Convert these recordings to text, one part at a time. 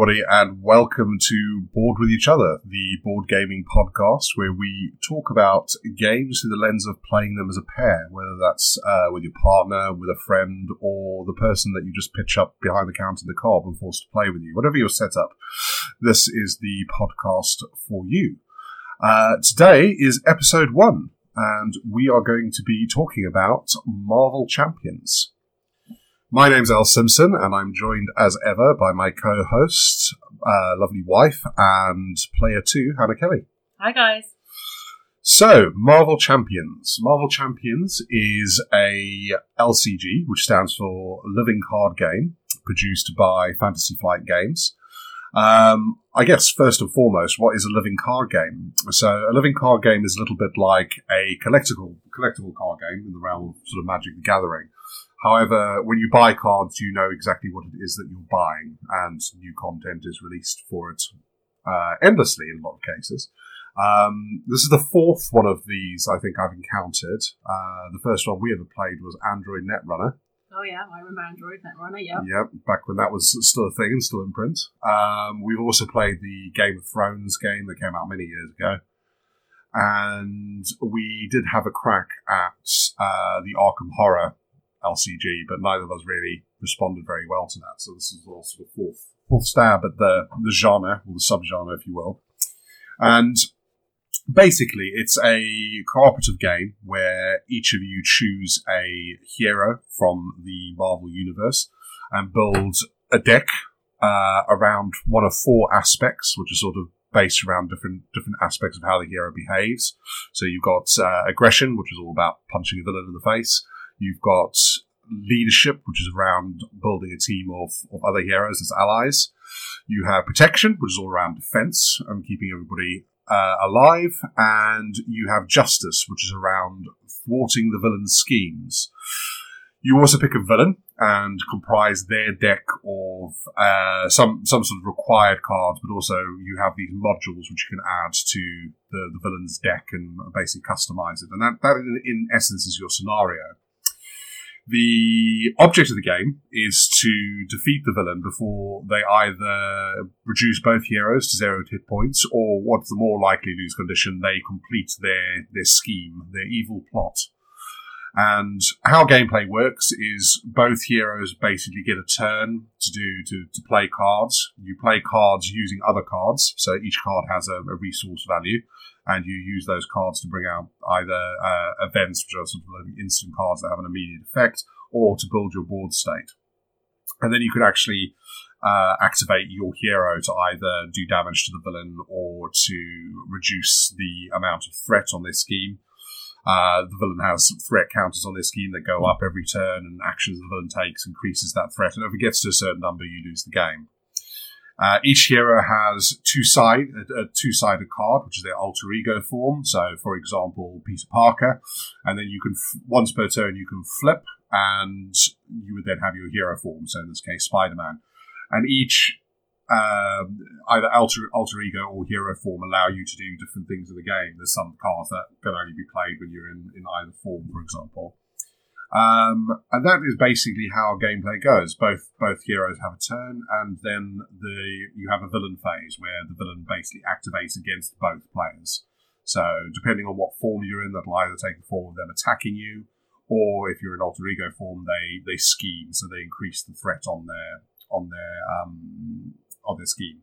Everybody, and welcome to Board with Each Other, the board gaming podcast where we talk about games through the lens of playing them as a pair, whether that's uh, with your partner, with a friend, or the person that you just pitch up behind the counter in the cob and forced to play with you. Whatever your setup, this is the podcast for you. Uh, today is episode one, and we are going to be talking about Marvel Champions. My name's Al Simpson, and I'm joined as ever by my co host, uh, lovely wife, and player two, Hannah Kelly. Hi, guys. So, Marvel Champions. Marvel Champions is a LCG, which stands for Living Card Game, produced by Fantasy Flight Games. Um, I guess first and foremost, what is a living card game? So, a living card game is a little bit like a collectible collectible card game in the realm of sort of Magic the Gathering. However, when you buy cards, you know exactly what it is that you're buying, and new content is released for it uh, endlessly in a lot of cases. Um, this is the fourth one of these I think I've encountered. Uh, the first one we ever played was Android Netrunner. Oh yeah, I remember Android Netrunner. Yeah. Yep, back when that was still a thing and still in print. Um, we've also played the Game of Thrones game that came out many years ago, and we did have a crack at uh, the Arkham Horror LCG, but neither of us really responded very well to that. So this is all sort of fourth fourth stab at the the genre or the subgenre, if you will. And basically, it's a cooperative game where each of you choose a hero from the Marvel universe and build a deck uh, around one of four aspects, which is sort of based around different different aspects of how the hero behaves. So you've got uh, aggression, which is all about punching a villain in the face. You've got leadership, which is around building a team of, of other heroes as allies. You have protection, which is all around defense and keeping everybody uh, alive. And you have justice, which is around thwarting the villain's schemes. You also pick a villain and comprise their deck of uh, some some sort of required cards, but also you have these modules which you can add to the, the villain's deck and basically customize it. And that, that in, in essence is your scenario. The object of the game is to defeat the villain before they either reduce both heroes to zero hit points, or what's the more likely lose condition, they complete their, their scheme, their evil plot. And how gameplay works is both heroes basically get a turn to do to, to play cards. You play cards using other cards, so each card has a, a resource value and you use those cards to bring out either uh, events, which are sort of instant cards that have an immediate effect, or to build your board state. And then you can actually uh, activate your hero to either do damage to the villain or to reduce the amount of threat on their scheme. Uh, the villain has threat counters on their scheme that go up every turn, and actions the villain takes increases that threat. And if it gets to a certain number, you lose the game. Uh, each hero has two side a, a two sided card, which is their alter ego form. So, for example, Peter Parker, and then you can f- once per turn you can flip, and you would then have your hero form. So, in this case, Spider Man, and each um, either alter alter ego or hero form allow you to do different things in the game. There's some cards that can only be played when you're in in either form, for example. Um, and that is basically how gameplay goes. Both both heroes have a turn, and then the you have a villain phase where the villain basically activates against both players. So depending on what form you're in, that'll either take the form of them attacking you, or if you're in alter ego form, they they scheme, so they increase the threat on their on their um, on their scheme.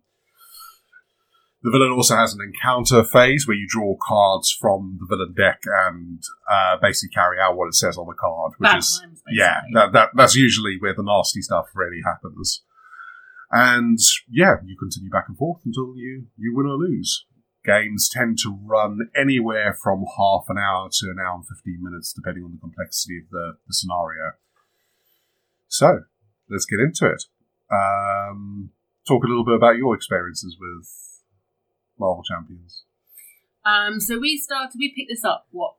The villain also has an encounter phase where you draw cards from the villain deck and uh, basically carry out what it says on the card, which is times, yeah, that, that that's usually where the nasty stuff really happens. And yeah, you continue back and forth until you you win or lose. Games tend to run anywhere from half an hour to an hour and fifteen minutes, depending on the complexity of the, the scenario. So let's get into it. Um, talk a little bit about your experiences with Marvel Champions. Um, so we started. We picked this up what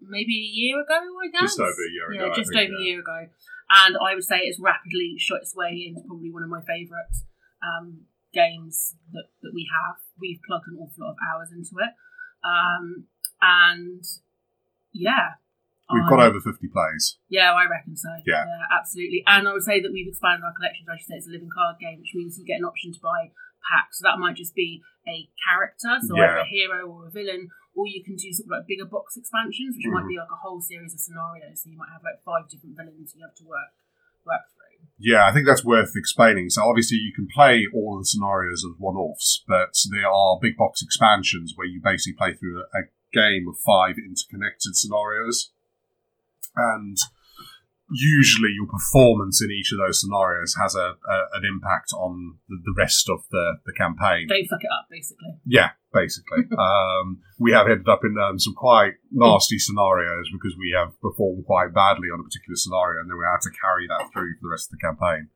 maybe a year ago. I guess Just over a year Yeah, ago, just think, over yeah. a year ago. And I would say it's rapidly shot its way into probably one of my favourite um, games that, that we have. We've plugged an awful lot of hours into it, um, and yeah, We've got over 50 plays. Yeah, I reckon so. Yeah. absolutely. And I would say that we've expanded our collections. I should say it's a living card game, which means you get an option to buy packs. So that might just be a character, so Yeah. either a hero or a villain, or you can do sort of like bigger box expansions, which might Mhm. be like a whole series of scenarios. So you might have like five different villains you have to work work through. Yeah, I think that's worth explaining. So obviously you can play all of the scenarios as one-offs, but there are big box expansions where you basically play through a, a game of five interconnected scenarios. And usually your performance in each of those scenarios has a, a an impact on the, the rest of the, the campaign. Don't fuck it up, basically. Yeah, basically. um, we have ended up in um, some quite nasty scenarios because we have performed quite badly on a particular scenario, and then we had to carry that through for the rest of the campaign.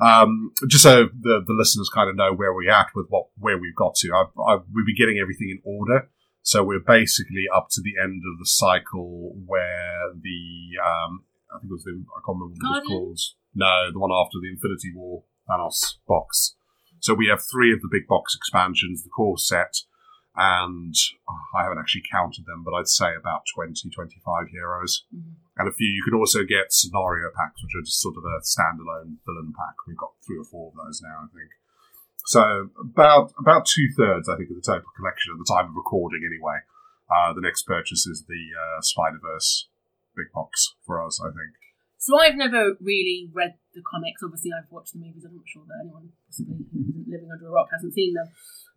Um, just so the, the listeners kind of know where we're at with what where we've got to, I've, I've, we've been getting everything in order. So we're basically up to the end of the cycle where the um, I think it was the I can't remember what it was called. No, the one after the Infinity War Thanos box. So we have three of the big box expansions, the core set, and oh, I haven't actually counted them, but I'd say about 20, 25 heroes. Mhm. And a few, you can also get scenario packs, which are just sort of a standalone villain pack. We've got three or four of those now, I think. So about about two thirds, I think, of the total collection at the time of recording, anyway. Uh, the next purchase is the uh, Spider Verse big box for us, I think. So I've never really read the comics. Obviously, I've watched the movies. I'm not sure that anyone possibly living under a rock hasn't seen them.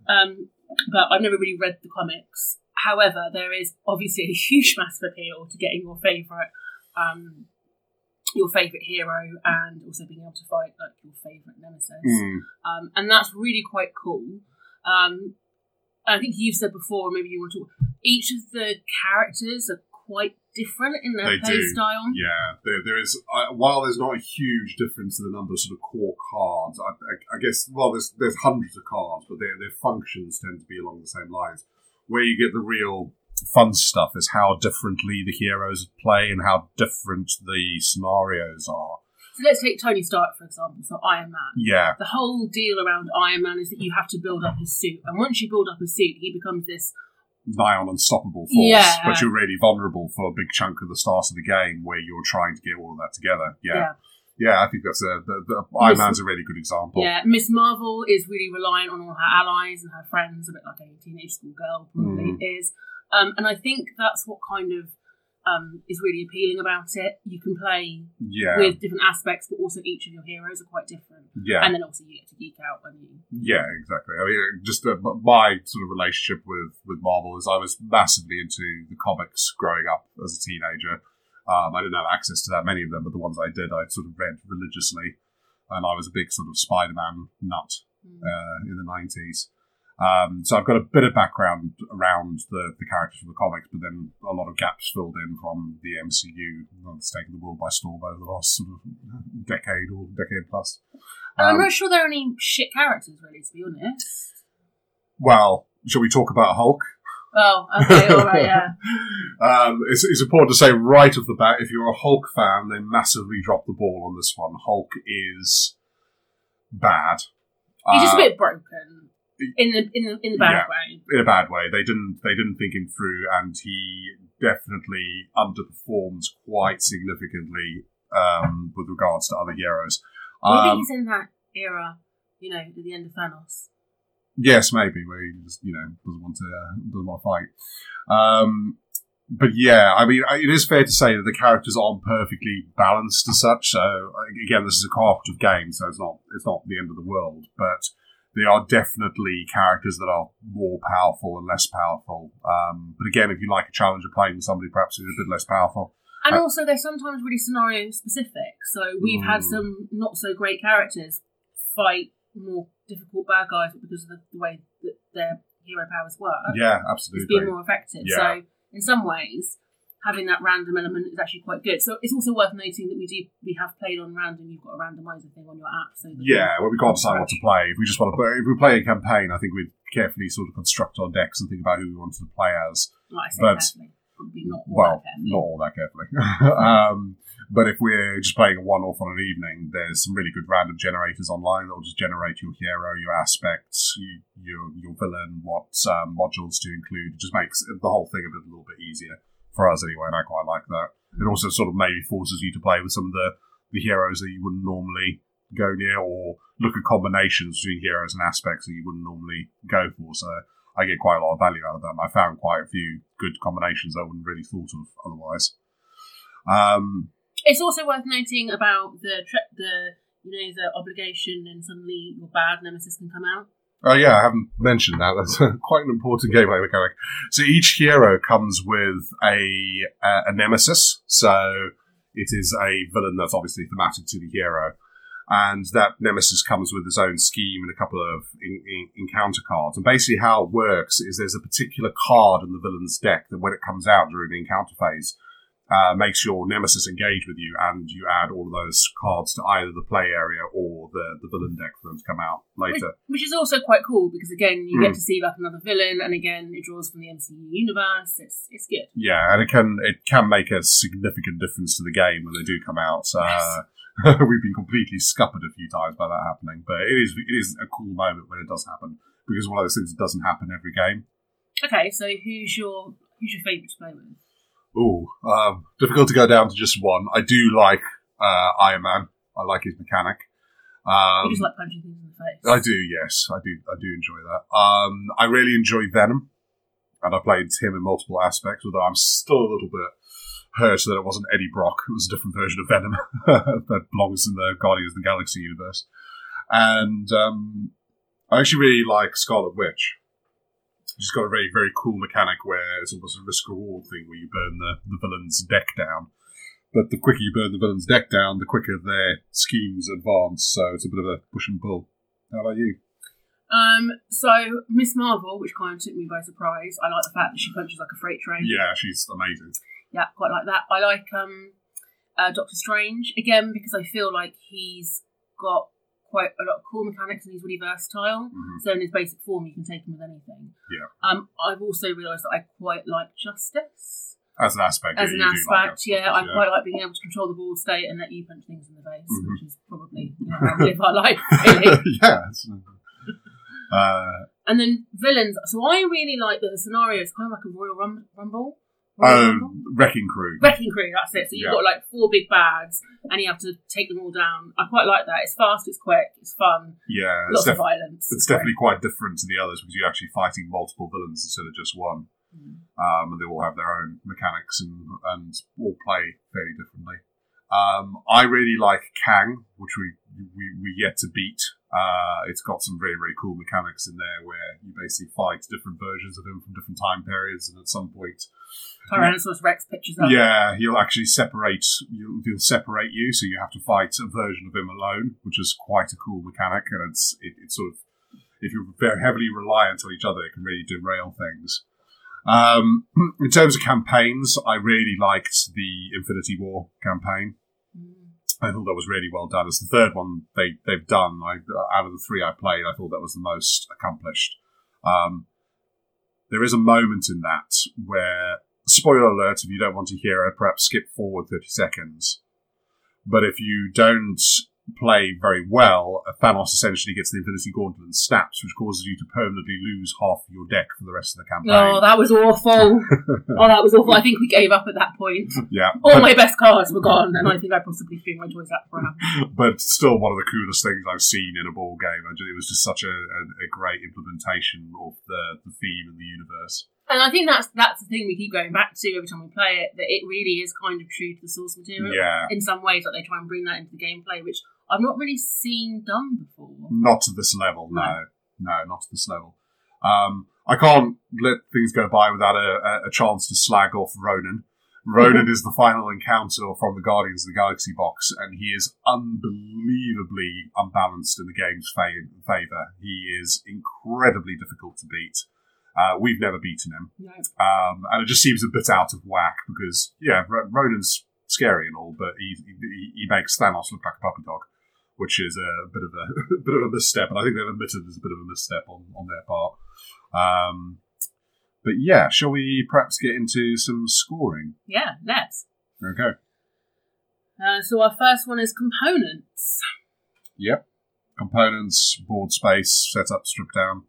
Um, but I've never really read the comics. However, there is obviously a huge massive appeal to getting your favourite, um, your favourite hero, and also being able to fight like your favourite nemesis. Hmm. um, and that's really quite cool. Um, I think you've said before, maybe you want to talk. Each of the characters are quite different in their They play do, style. Yeah, there, there is. Uh, while there's not a huge difference in the number of sort of core cards, I, I, I guess. Well, there's there's hundreds of cards, but their their functions tend to be along the same lines. Where you get the real fun stuff is how differently the heroes play and how different the scenarios are. So let's take Tony Stark for example. So Iron Man. Yeah, The whole deal around Iron Man is that you have to build up his suit, and once you build up his suit, he becomes this. Nigh on unstoppable force, Yeah. but you're really vulnerable for a big chunk of the start of the game where you're trying to get all of that together. Yeah, yeah, I think that's a the, the Iron Man's a really good example. Yeah, Miss Marvel is really reliant on all her allies and her friends, a bit like a teenage school girl probably Mm. is. Um, and I think that's what kind of um, is really appealing about it. You can play Yeah, with different aspects, but also each of your heroes are quite different. yeah. And then also you get to geek out when you. Yeah, exactly. I mean, just uh, my sort of relationship with, with Marvel is I was massively into the comics growing up as a teenager. Um, I didn't have access to that many of them, but the ones I did, I sort of read religiously. And I was a big sort of Spider Man nut Mm. uh, in the 90s. Um, so I've got a bit of background around the, the characters from the comics, but then a lot of gaps filled in from the MCU that's taken the world by storm over the last sort of decade or decade plus. And I'm Um, not sure there are any shit characters, really, to be honest. well, shall we talk about Hulk? Oh, okay, all right, yeah. um, it's, it's important to say right off the bat, if you're a Hulk fan, they massively dropped the ball on this one. Hulk is bad. He's just a Uh, bit broken in the in the in the bad Yeah. way. in a bad way. They didn't they didn't think him through, and he definitely underperforms quite significantly um, with regards to other heroes. Maybe Um, he's in that era, you know, at the end of Thanos. Yes, maybe where he just you know doesn't want to uh, doesn't want to fight. Um, but yeah, I mean, it is fair to say that the characters aren't perfectly balanced as such. So again, this is a cooperative game, so it's not it's not the end of the world, but they are definitely characters that are more powerful and less powerful. Um, but again, if you like a challenge of playing with somebody perhaps who's a bit less powerful, And I- also, they're sometimes really scenario specific. So we've had Mm. some not so great characters fight more difficult bad guys because of the, the way that their hero powers work. yeah, It's absolutely. been more effective. Yeah. So in some ways, having that random element is actually quite good. So it's also worth noting that we do we have played on random. You've got a randomizer thing on your app, so Yeah, well, we can't decide what to play. If we just want to play, if we play a campaign, I think we'd carefully sort of construct our decks and think about who we wanted to play as. I say but- not well, not all that carefully. um, but if we're just playing a one-off on an evening, there's some really good random generators online that will just generate your hero, your aspects, you, your your villain, what um, modules to include. It just makes the whole thing a, bit, a little bit easier for us anyway, and I quite like that. It also sort of maybe forces you to play with some of the, the heroes that you wouldn't normally go near or look at combinations between heroes and aspects that you wouldn't normally go for. So I get quite a lot of value out of them. I found quite a few good combinations I wouldn't really thought of otherwise. Um, It's also worth noting about the the you know the obligation, and suddenly your bad nemesis can come out. Oh yeah, I haven't mentioned that. That's quite an important gameplay mechanic. So each hero comes with a a, a nemesis. So it is a villain that's obviously thematic to the hero, and that nemesis comes with its own scheme and a couple of in, in, encounter cards. And basically, how it works is there's a particular card in the villain's deck that when it comes out during the encounter phase. Uh, makes your nemesis engage with you, and you add all of those cards to either the play area or the, the villain deck for them to come out later. which is also quite cool because again you Mm. get to see like another villain, and again it draws from the MCU universe. It's it's good. Yeah, and it can it can make a significant difference to the game when they do come out. Uh, we've been completely scuppered a few times by that happening, but it is it is a cool moment when it does happen because one of those things that doesn't happen every game. Okay, so who's your who's your favourite to play with? Ooh, um, difficult to go down to just one. I do like uh, Iron Man. I like his mechanic. Um, you just like punching things in the face. I do, yes, I do. I do enjoy that. Um, I really enjoy Venom, and I played him in multiple aspects. Although I'm still a little bit hurt that it wasn't Eddie Brock. It was a different version of Venom that belongs in the Guardians of the Galaxy universe. And um, I actually really like Scarlet Witch. She's got a very, very cool mechanic where it's almost a risk reward thing where you burn the, the villain's deck down. But the quicker you burn the villain's deck down, the quicker their schemes advance. So it's a bit of a push and pull. How about you? Um, so Miss Marvel, which kind of took me by surprise. I like the fact that she punches like a freight train. Yeah, she's amazing. Yeah, quite like that. I like um, uh, Doctor Strange again because I feel like he's got quite a lot of cool mechanics and he's really versatile. Mhm. So in his basic form, you can take him with anything. Yeah. Um, I've also realised that I quite like Justice As an aspect. as yeah, an do like aspect. that, yeah, I yeah. quite like being able to control the board state and let you punch things in the face, Mhm. which is probably you know, how we live our life. Really. yeah. Uh, And then villains. So I really like that the scenario. is kind of like a Royal Rumble. Um, Wrecking Crew. Wrecking Crew, that's it. So you've Yeah. got like four big bags and you have to take them all down. I quite like that. It's fast, it's quick, it's fun, Yeah, it's, lots of def- violence. it's definitely quite different to the others because you're actually fighting multiple villains instead of just one. Mm. Um, and they all have their own mechanics and, and all play fairly differently. Um, I really like Kang, which we, we, we yet to beat. Uh, it's got some very, very cool mechanics in there where you basically fight different versions of him from different time periods, and at some point, Tyrannosaurus Rex pictures up. yeah, he'll actually separate. He'll, he'll separate you, so you have to fight a version of him alone, which is quite a cool mechanic. And it's it, it's sort of if you're very heavily reliant on each other, it can really derail things. Um, in terms of campaigns, I really liked the Infinity War campaign. Mm. I thought that was really well done. It's the third one they they've done. I, out of the three I played, I thought that was the most accomplished. Um, there is a moment in that where, spoiler alert, if you don't want to hear it, perhaps skip forward thirty seconds. But if you don't play very well, Thanos essentially gets the Infinity Gauntlet and snaps, which causes you to permanently lose half your deck for the rest of the campaign. Oh, that was awful. oh, that was awful. I think we gave up at that point. yeah, All my best cards were gone, and I think I possibly threw my toys out for now. but still one of the coolest things I've seen in a ball game. It was just such a, a, a great implementation of the, the theme and the universe. And I think that's that's the thing we keep going back to every time we play it, that it really is kind of true to the source material. Yeah, In some ways, that they try and bring that into the gameplay, which I've not really seen done before. not to this level. No, no, not to this level. Um, I can't let things go by without a, a, chance to slag off Ronan. Ronan is the final encounter from the Guardians of the Galaxy box, and he is unbelievably unbalanced in the game's fa- favour. He is incredibly difficult to beat. Uh, we've never beaten him. No. Um, and it just seems a bit out of whack because, yeah, R- Ronan's scary and all, but he, he, he makes Thanos look like a puppy dog, which is a bit of a, bit of a misstep. And I think they've admitted there's a bit of a misstep on, on their part. Um, but yeah, shall we perhaps get into some scoring? Yeah, let's. Okay. Uh, so our first one is components. Yep. Components, board space, setup, strip down.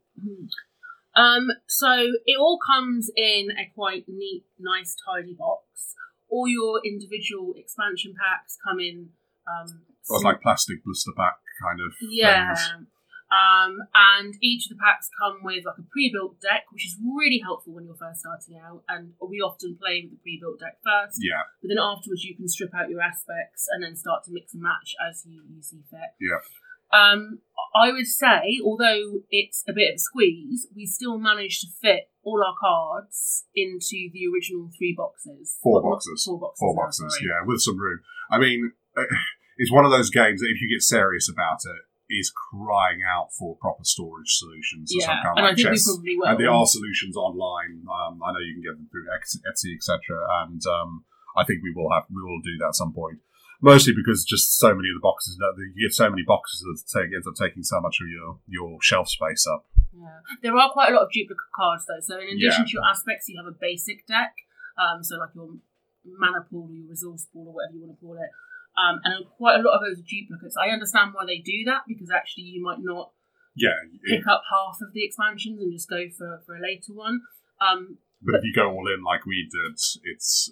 Um, so it all comes in a quite neat, nice, tidy box. all your individual expansion packs come in. Um, Or like plastic blister pack kind of yeah. things. Um, and each of the packs come with like a pre-built deck, which is really helpful when you're first starting out. And we often play with the pre-built deck first, Yeah, but then afterwards you can strip out your aspects and then start to mix and match as you, you see fit. yeah. Um, I would say, although it's a bit of a squeeze, we still managed to fit all our cards into the original three boxes. Four Well, boxes. Four boxes. Four boxes, yeah, with some room. I mean, uh, it's one of those games that if you get serious about it, is crying out for proper storage solutions. or some Yeah, kind of and I think chest. we probably will. And there are solutions online. Um, I know you can get them through Etsy, Etsy etc. And um, I think we will have we will do that at some point. Mostly because just so many of the boxes you get so many boxes that take ends up taking so much of your your shelf space up. Yeah. There are quite a lot of duplicate cards though. So in addition Yeah. to your aspects, you have a basic deck. Um, so like your mana pool or your resource pool or whatever you want to call it. Um, and quite a lot of those are duplicates. I understand why they do that because actually you might not Yeah, pick up half of the expansions and just go for, for a later one. Um, but if you go all in like we did, it's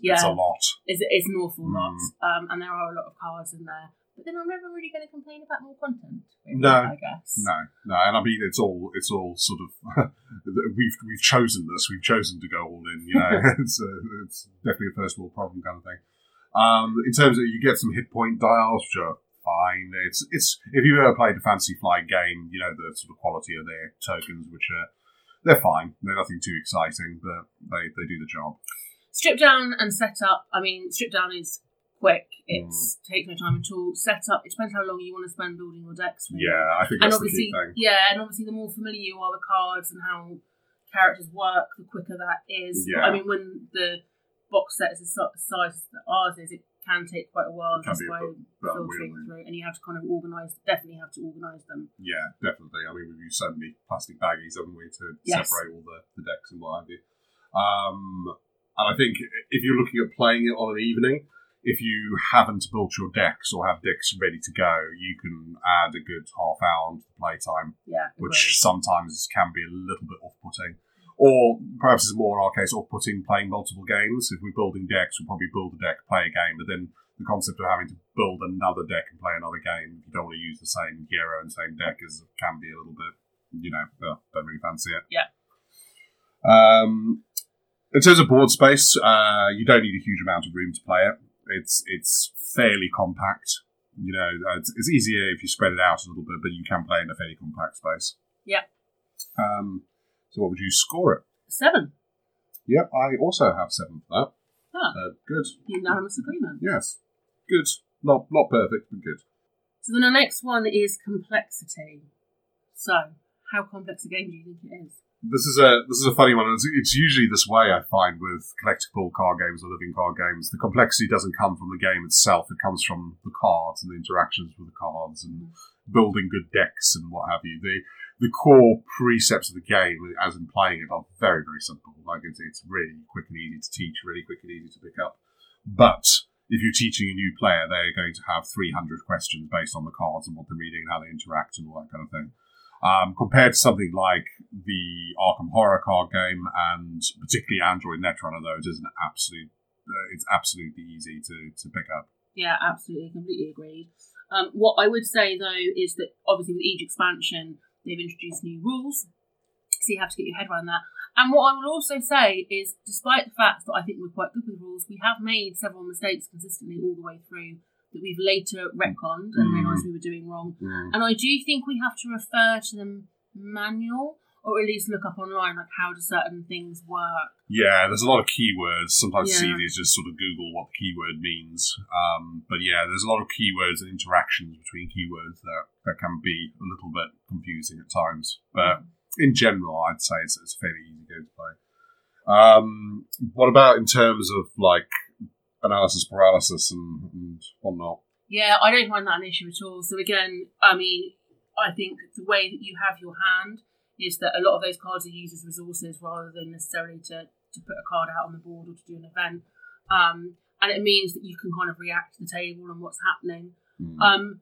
it's a lot. it's, it's an awful Mm. lot. Um, and there are a lot of cards in there. But then I'm never really going to complain about more content. really, No. I guess. No, no, and I mean it's all it's all sort of we've we've chosen this. We've chosen to go all in. You know, it's a, it's definitely a first world problem kind of thing. Um, in terms of you get some hit point dials, which are fine. It's it's if you've ever played a Fantasy Flight game, you know the sort of quality of their tokens, which are they're fine. They're nothing too exciting, but they they do the job. Strip down and set up. I mean, strip down is quick. It Mm. takes no time at all. Set up. It depends how long you want to spend building your decks. really. Yeah, I think and that's the obviously, key thing. yeah, and obviously, the more familiar you are with cards and how characters work, the quicker that is. Yeah. I mean, when the box set is the si- size that ours is, it can take quite a while just by filtering through, and you have to kind of organise. Definitely have to organise them. Yeah, definitely. I mean, we've used so many plastic baggies, haven't we, to Yes. separate all the, the decks and what have you. Um, and I think if you're looking at playing it on an evening, if you haven't built your decks or have decks ready to go, you can add a good half hour onto the playtime, Yeah, which agreed. sometimes can be a little bit off-putting. Or perhaps it's more in our case off-putting playing multiple games. If we're building decks, we'll probably build a deck, play a game, but then the concept of having to build another deck and play another game, if you don't want to use the same hero and same deck, is can be a little bit, you know, uh, don't really fancy it. Yeah. Um, in terms of board space, uh, you don't need a huge amount of room to play it. It's it's fairly compact. You know, uh, it's, it's easier if you spread it out a little bit, but you can play in a fairly compact space. Yeah. Um, so what would you score it? Seven. Yep, I also have seven for that. Ah. Uh, good. Unanimous agreement. Yes. Good. Not not perfect, but good. So then the next one is complexity. So, how complex a game do you think it is? This is a this is a funny one. It's, it's usually this way I find with collectible card games or living card games. The complexity doesn't come from the game itself; it comes from the cards and the interactions with the cards and building good decks and what have you. The the core precepts of the game, as in playing it, are very very simple. Like it's it's really quick and easy to teach, really quick and easy to pick up. But if you're teaching a new player, they're going to have 300 questions based on the cards and what they're reading and how they interact and all that kind of thing. Um, compared to something like the Arkham Horror card game and particularly Android Netrunner, those is an absolute, uh, it's absolutely easy to, to pick up. Yeah, absolutely, completely agreed. Um, what I would say though is that obviously with each expansion they've introduced new rules, so you have to get your head around that. And what I will also say is, despite the fact that I think we're quite good with rules, we have made several mistakes consistently all the way through that we've later retconned and Mm. realised we were doing wrong. And I do think we have to refer to them manual or at least look up online like how do certain things work. Yeah, there's a lot of keywords. Sometimes it's Yeah. easy to just sort of Google what the keyword means. Um, but yeah, there's a lot of keywords and interactions between keywords that, that can be a little bit confusing at times. But in general, I'd say it's, it's a fairly easy game to play. Um, what about in terms of like analysis paralysis and, and whatnot? Yeah, I don't find that an issue at all. So again, I mean, I think the way that you have your hand is that a lot of those cards are used as resources rather than necessarily to, to put a card out on the board or to do an event. Um, and it means that you can kind of react to the table and what's happening. Hmm. Um,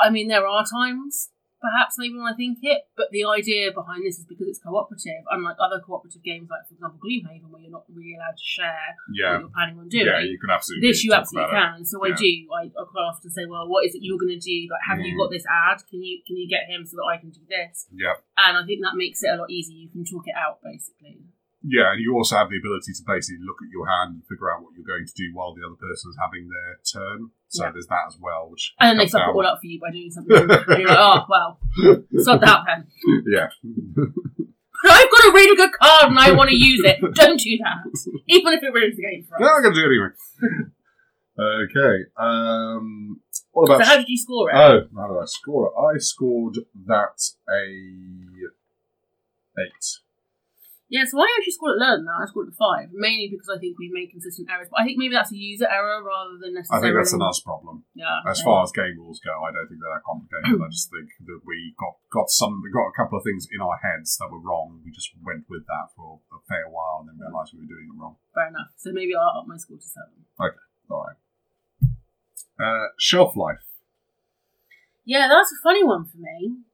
I mean, there are times perhaps maybe when I think it. But the idea behind this is because it's cooperative, unlike other cooperative games, like for example Gloomhaven, where you're not really allowed to share Yeah. what you're planning on doing. Yeah, you can absolutely. this you absolutely it. can. So I do. I, I quite often say, well, what is it you're going to do? Like, have you Mhm. got this ad? Can you can you get him so that I can do this? Yeah. And I think that makes it a lot easier. You can talk it out basically. Yeah, and you also have the ability to basically look at your hand and figure out what you're going to do while the other person is having their turn. So Yeah. there's that as well, which And then they suck it all up for you by doing something. and you're like, oh well, sod that then. Yeah. But I've got a really good card and I want to use it. Don't do that, even if it ruins the game for us. No, I'm going to do it anyway. okay. Um, what about. So how did you score it? oh, how did I score it? I scored that a 8. Yeah, so I actually scored it lower than that. I scored it five, mainly because I think we've made consistent errors. But I think maybe that's a user error rather than I necessarily. think that's an us problem. Yeah. As far as game rules go, I don't think they're that complicated. I just think that we got got some, we got a couple of things in our heads that were wrong. We just went with that for a fair while and then realised we were doing it wrong. Fair enough. So maybe I'll up my score to seven. All right. Uh, shelf life. Yeah, that's a funny one for me.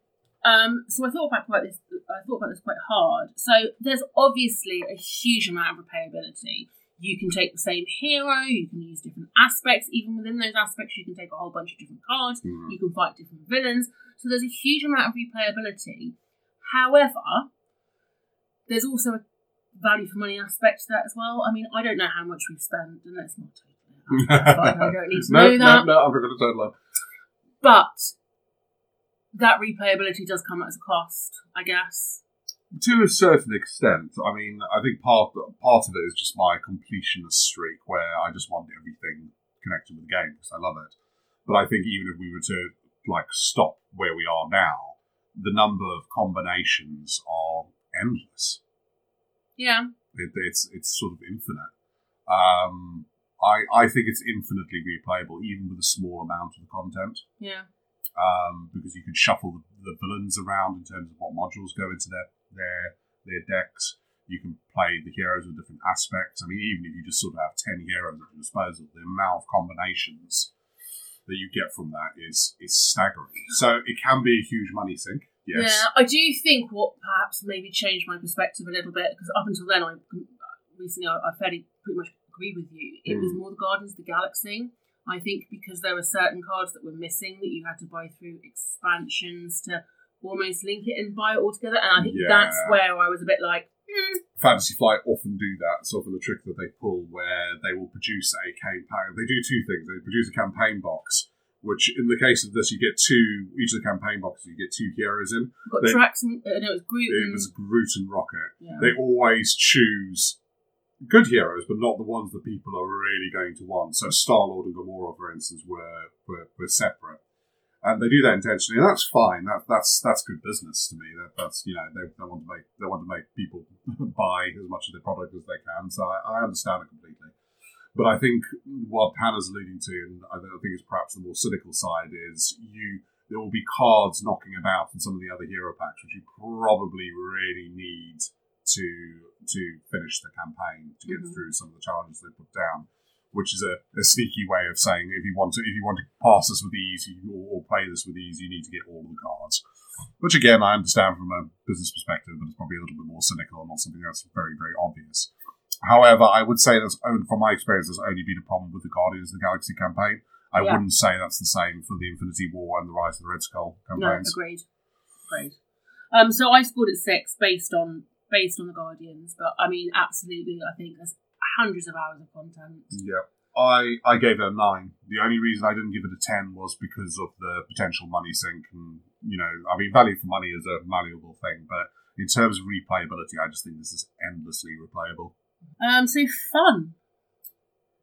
Um, so I thought about this. I thought about this quite hard. So there's obviously a huge amount of replayability. You can take the same hero. You can use different aspects. Even within those aspects, you can take a whole bunch of different cards. Mhm. You can fight different villains. So there's a huge amount of replayability. However, there's also a value for money aspect to that as well. I mean, I don't know how much we've spent, and let's not total it. up. That's fine. I don't need to no, know that. no, no, I'm not going to. But that replayability does come at a cost, I guess. To a certain extent, I mean, I think part part of it is just my completionist streak, where I just want everything connected with the game because I love it. But I think even if we were to like stop where we are now, the number of combinations are endless. Yeah. It, it's it's sort of infinite. Um, I I think it's infinitely replayable, even with a small amount of the content, Yeah. Um, because you can shuffle the, the villains around in terms of what modules go into their their their decks. You can play the heroes with different aspects. I mean, even if you just sort of have ten heroes at your disposal, the amount of combinations that you get from that is is staggering. So it can be a huge money sink. Yes. Yeah, I do think what perhaps maybe changed my perspective a little bit because up until then, I recently I, I fairly pretty much agree with you. It was Mm. more the Guardians of the Galaxy. I think because there were certain cards that were missing that you had to buy through expansions to almost link it and buy it all together, and I think Yeah. that's where I was a bit like, hmm, Fantasy Flight often do that. sort of a trick that they pull where they will produce a campaign. They do two things. They produce a campaign box, which in the case of this, you get two, each of the campaign boxes, you get two heroes in. Got They- and uh, no, it was Groot. It was Groot and Rocket. yeah. They always choose good heroes, but not the ones that people are really going to want. So Star Lord and Gamora, for instance, were, were were separate, and they do that intentionally, and that's fine. That that's that's good business to me. That that's you know they, they want to make they want to make people buy as much of their product as they can. So I, I understand it completely. But I think what Hannah's alluding to, and I think I think is perhaps the more cynical side, is you there will be cards knocking about in some of the other hero packs, which you probably really need to to finish the campaign to get Mhm. through some of the challenges they put down. Which is a, a sneaky way of saying if you want to if you want to pass this with ease or, or play this with ease, you need to get all of the cards. Which again I understand from a business perspective, but it's probably a little bit more cynical and not something that's very very obvious. However, I would say that's from my experience, there's only been a problem with the Guardians of the Galaxy campaign. I Yeah. wouldn't say that's the same for the Infinity War and the Rise of the Red Skull No, agreed. Agreed. Um, so I scored at six based on based on the Guardians, but I mean, absolutely, I think there's hundreds of hours of content. Yeah. I, I gave it a nine. The only reason I didn't give it a ten was because of the potential money sink, and you know, I mean, value for money is a malleable thing, but in terms of replayability, I just think this is endlessly replayable. Um, so fun.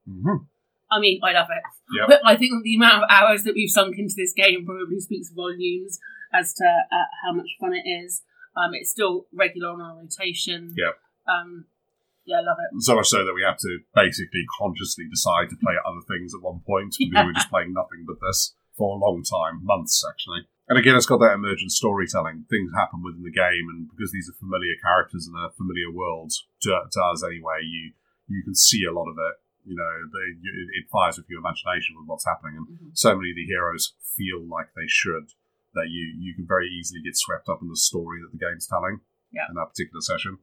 Mm-hmm. I mean, I love it. Yep. But I think the amount of hours that we've sunk into this game probably speaks volumes as to uh, how much fun it is. Um, it's still regular on our rotation. Yep. Um, yeah, I love it. So much so that we have to basically consciously decide to play other things at one point because we were just playing nothing but this for a long time, months actually. And again, it's got that emergent storytelling. Things happen within the game, and because these are familiar characters in a familiar world to, to us anyway, you you can see a lot of it. You know, they, it fires with your imagination with what's happening, and Mhm. so many of the heroes feel like they should that you you can very easily get swept up in the story that the game's telling Yeah. in that particular session.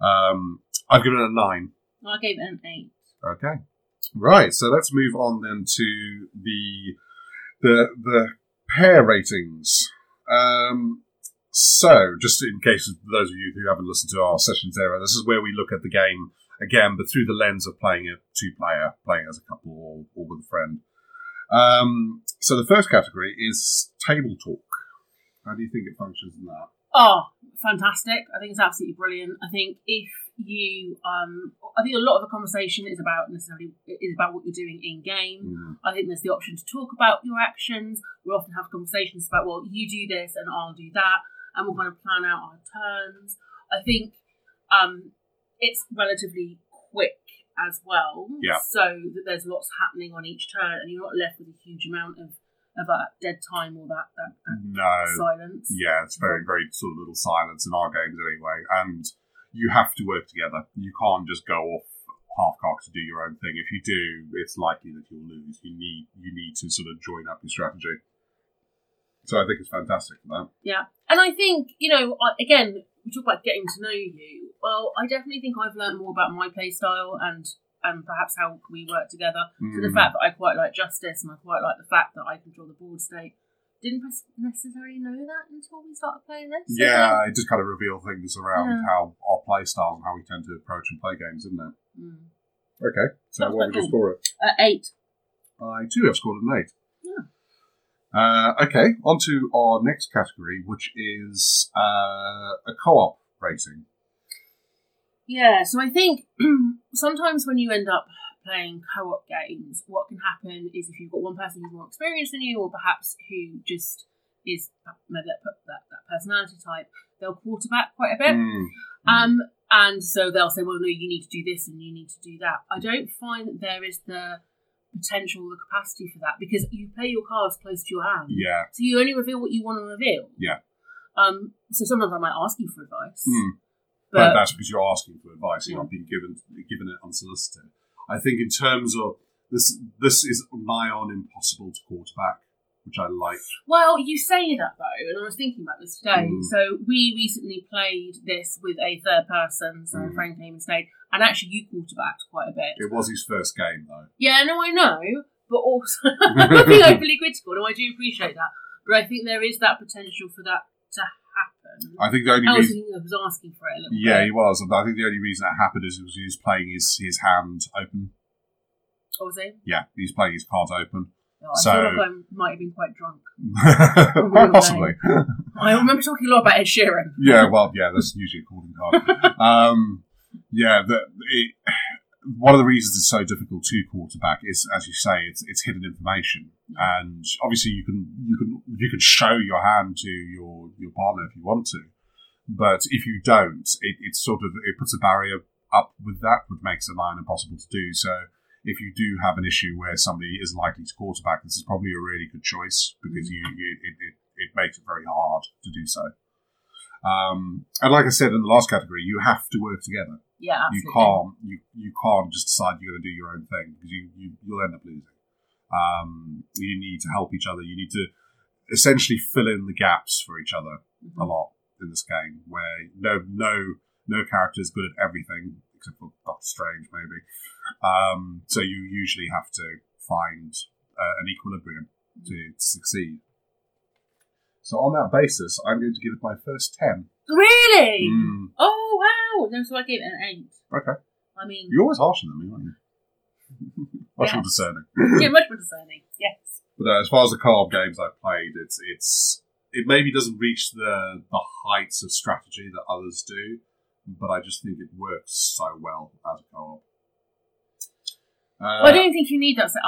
Um, I've given it a nine. I gave it an eight. Okay. Right, so let's move on then to the the the pair ratings. Um, so, just in case of those of you who haven't listened to our sessions era, this is where we look at the game again, but through the lens of playing it two player, playing as a couple or, or with a friend. Um, so the first category is table talk. How do you think it functions in that? Oh, fantastic! I think it's absolutely brilliant. I think if you, um, I think a lot of the conversation is about necessarily is about what you're doing in game. Mm, I think there's the option to talk about your actions. We often have conversations about, well, you do this and I'll do that, and we'll kind of plan out our turns. I think um, it's relatively quick as well, Yeah. so that there's lots happening on each turn, and you're not left with a huge amount of of that dead time or that that, that No. silence. Yeah, it's very, very sort of little silence in our games anyway. And you have to work together. You can't just go off half cock to do your own thing. If you do, it's likely that you'll lose. You need you need to sort of join up your strategy. So I think it's fantastic for that. Yeah, and I think you know, again, we talk about getting to know you. Well, I definitely think I've learned more about my play style and and perhaps how we work together. So the Mm. fact that I quite like justice and I quite like the fact that I control the board state. Didn't necessarily know that until we started playing this. Yeah, it just kind of reveal things around Yeah. how our play styles and how we tend to approach and play games, isn't it? Mm. Okay, so That's what would you score it? Uh, eight. I too have scored an eight. Uh, okay, on to our next category, which is uh, a co-op rating. Yeah, so I think sometimes when you end up playing co-op games, what can happen is if you've got one person who's more experienced than you, or perhaps who just is maybe that, that, that personality type, they'll quarterback quite a bit. Mm. Um, and so they'll say, well, no, you need to do this and you need to do that. I don't find that there is the potential, the capacity for that because you play your cards close to your hand. Yeah. So you only reveal what you want to reveal. Yeah. Um, so sometimes I might ask you for advice. Mm. But, But that's because you're asking for advice. You're Yeah. not being given given it unsolicited. I think in terms of this, this is nigh on impossible to quarterback, which I like. Well, you say that though, and I was thinking about this today. Mm. So we recently played this with a third person, so Mm. Frank came and stayed, and actually you quarterbacked quite a bit. It was his first game though. Yeah, no, I know, but also I'm being overly critical. No, I do appreciate that, but I think there is that potential for that to happen. I think the only I was, reason. I was asking for it a little bit. Yeah, bit. he was. And I think the only reason that happened is he was playing his, his hand open. Oh, was he? Yeah, he's playing his cards open. Oh, I So- feel like I might have been quite drunk. Quite possibly. I remember talking a lot about Ed Sheeran. yeah, well, yeah, that's usually a calling card. um, yeah, the, it, one of the reasons it's so difficult to quarterback is, as you say, it's it's hidden information, and obviously you can you can you can show your hand to your your partner if you want to, but if you don't, it, it's sort of it puts a barrier up with that, which makes it line impossible to do. So. If you do have an issue where somebody is likely to quarterback, this is probably a really good choice because you, you it, it, it makes it very hard to do so. Um, and like I said in the last category, you have to work together. Yeah, You can't you you can't just decide you're going to do your own thing because you, you you'll end up losing. Um, you need to help each other. You need to essentially fill in the gaps for each other Mhm. a lot in this game, where no no no character is good at everything except for Doctor Strange, maybe. Um, so you usually have to find uh, an equilibrium to succeed. So on that basis, I'm going to give it my first ten. Really? Mm, Oh wow! No, so I gave it an eight. okay, I mean, you're always harsher than me, aren't you? Much more discerning. yeah, much more discerning. Yes. But uh, as far as the co-op games I've played, it's it's it maybe doesn't reach the the heights of strategy that others do, but I just think it works so well as a co-op. Uh, well, I don't think you need that. sa-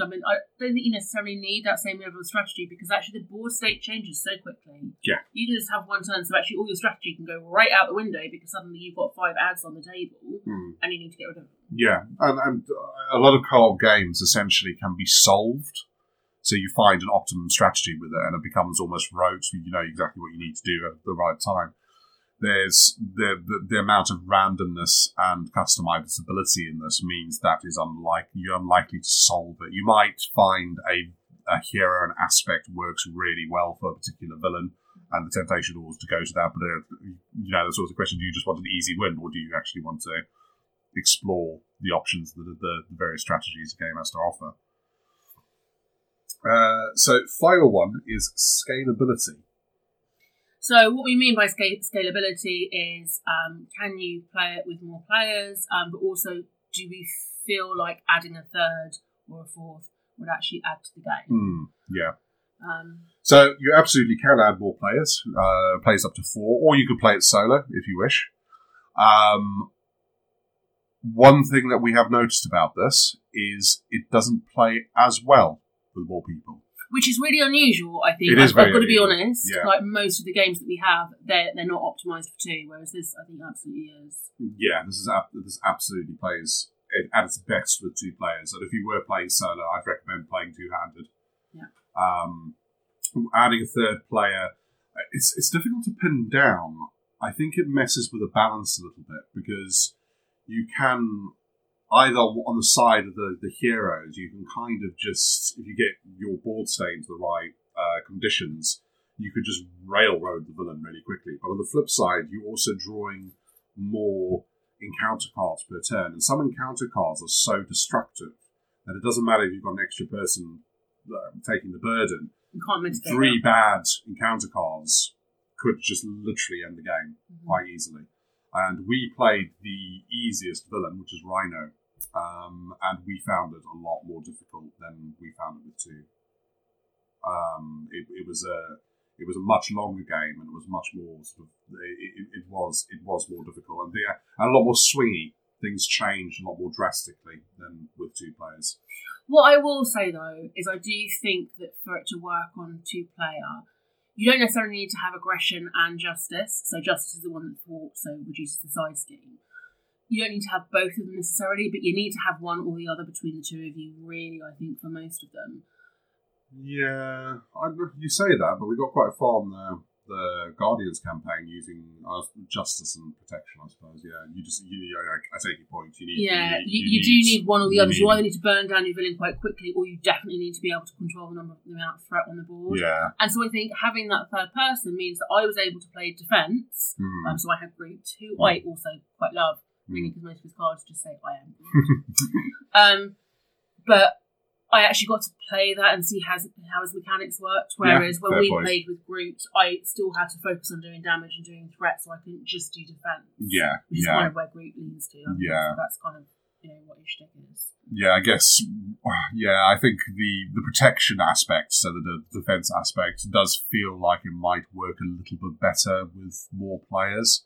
Um, I mean, I don't think you necessarily need that same level of strategy because actually the board state changes so quickly. Yeah. You can just have one turn, so actually all your strategy can go right out the window because suddenly you've got five ads on the table hmm. and you need to get rid of them. Yeah, and, and a lot of co-op games essentially can be solved. So you find an optimum strategy with it, and it becomes almost rote. You know exactly what you need to do at the right time. There's the the, the amount of randomness and customizability in this means that is unlikely. You're unlikely to solve it. You might find a a hero and aspect works really well for a particular villain, and the temptation always to go to that. But uh, you know, there's always the question: Do you just want an easy win, or do you actually want to explore the options that the, the various strategies the game has to offer? Uh, so, final one is scalability. So, what we mean by scal- scalability is um, can you play it with more players, um, but also do we feel like adding a third or a fourth would actually add to the game? Mm, yeah. Um, So you absolutely can add more players, uh, players up to four, or you could play it solo if you wish. Um, one thing that we have noticed about this is it doesn't play as well with more people. Which is really unusual, I think. It is I've, I've got to be honest. yeah. Like most of the games that we have, they're they're not optimized for two, whereas this I think absolutely is. Yeah, this is this absolutely plays it at its best with two players. And if you were playing solo, I'd recommend playing two handed. Yeah. Um, adding a third player, it's it's difficult to pin down. I think it messes with the balance a little bit because you can either on the side of the, the heroes, you can kind of just if you get your board state to the right uh, conditions, you could just railroad the villain really quickly. But on the flip side, you're also drawing more encounter cards per turn, and some encounter cards are so destructive that it doesn't matter if you've got an extra person uh, taking the burden. You can't mitigate Three bad encounter cards could just literally end the game. Mhm. quite easily. And we played the easiest villain, which is Rhino, um, and we found it a lot more difficult than we found it with two. Um, it, it was a it was a much longer game, and it was much more sort of it, it, it was it was more difficult and, and a lot more swingy. Things changed a lot more drastically than with two players. What I will say though is I do think that for it to work on two player, you don't necessarily need to have aggression and justice. So justice is the one that thwarts, so reduces the side scheme. You don't need to have both of them necessarily, but you need to have one or the other between the two of you. Really, I think for most of them. Yeah, I, you say that, but we got quite far on the the Guardians campaign using uh, justice and protection. I suppose. Yeah, you just you, you I, I take your point. You need. Yeah, need- you, you, do need one or the you other. You either need to burn down your villain quite quickly, or you definitely need to be able to control the number, the amount of threat on the board. Yeah. And so I think having that third person means that I was able to play defense. Hmm. Um, so I had Groot, who I also quite love, really, because most of his cards just say I am um, but I actually got to play that and see how his, how his mechanics worked. Whereas when we point. played with Groot, I still had to focus on doing damage and doing threat, so I couldn't just do defense. Yeah, which is yeah. kind of where Groot leans to. I Yeah. that's kind of you know what his shtick is. yeah, I guess. Yeah, I think the the protection aspect, so the, the defense aspect, does feel like it might work a little bit better with more players.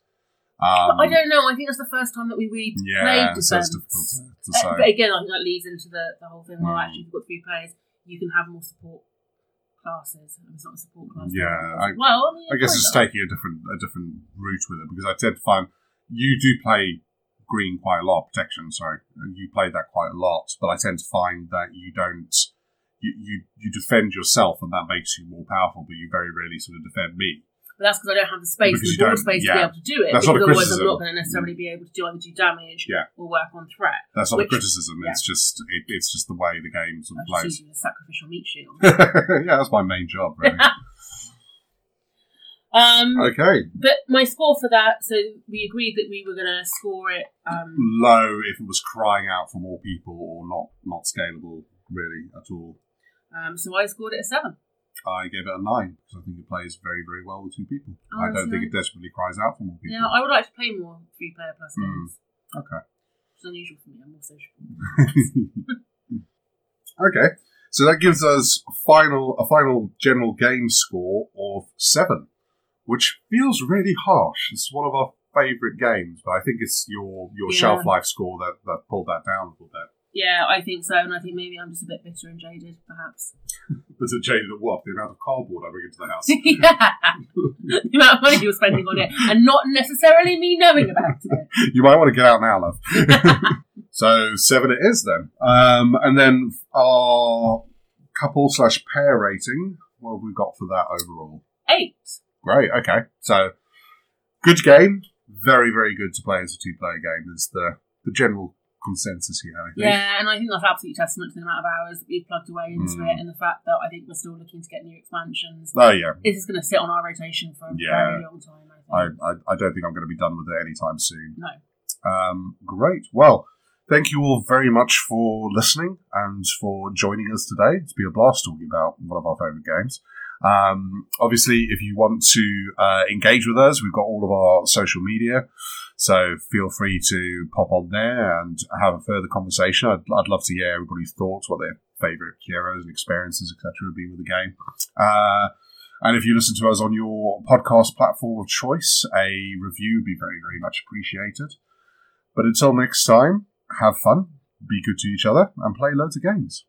Um, I don't know. I think that's the first time that we really Yeah, played so defense. difficult to, to Uh, say. but again, I think that leads into the, the whole thing. Well, Mm. actually, if you've got three players, you can have more support classes. It's not a support class. Yeah, I- well, I, mean, I guess it's taking a different a different route with it because I tend to find you do play green quite a lot, protection. Sorry, you play that quite a lot, but I tend to find that you don't. You, you, you defend yourself and that makes you more powerful, but you very rarely sort of defend me. But that's because I don't have the space Because the board space to be able to do it. That's not a otherwise, I'm not going to necessarily be able to do either do damage Yeah. or work on threat. That's not Which- a criticism. It's just it, it's just the way the game sort of plays. as a sacrificial meat shield. yeah, that's my main job. Really. um, okay, but my score for that, so we agreed that we were going to score it. Um, low if it was crying out for more people or not not scalable really at all. um, so I scored it a seven. I gave it a nine because I think it plays very, very well with two people. Oh, I don't think nice. it desperately cries out for more people. Yeah, I would like to play more three player plus Mm. Okay. It's unusual for me. I'm more sociable. okay, so that gives us a final, a final general game score of seven, which feels really harsh. It's one of our favourite games, but I think it's your your Yeah. shelf life score that, that pulled that down a little bit. Yeah, I think so, and I think maybe I'm just a bit bitter and jaded, perhaps. But it changed at what? The amount of cardboard I bring into the house. yeah, the amount of money you're spending on it, and not necessarily me knowing about it. you might want to get out now, love. so seven it is then. Um, and then our couple slash pair rating. What have we got for that overall? Eight. Great. Okay. So good game. Very very good to play as a two player game. Is the the general consensus here. I think. Yeah, and I think that's absolutely testament to the amount of hours that we've plugged away into Mm. it, and the fact that I think we're still looking to get new expansions. Oh yeah, This is going to sit on our rotation for a Yeah. very long time. I I. I don't think I'm going to be done with it anytime soon. no. Um, great. Well, thank you all very much for listening and for joining us today. It's been a blast talking about one of our favourite games. Um, obviously, if you want to uh, engage with us, we've got all of our social media. So feel free to pop on there and have a further conversation. I'd, I'd love to hear everybody's thoughts, what their favourite heroes and experiences, etc., have been with the game. Uh, and if you listen to us on your podcast platform of choice, a review would be very, very much appreciated. But until next time, have fun, be good to each other, and play loads of games.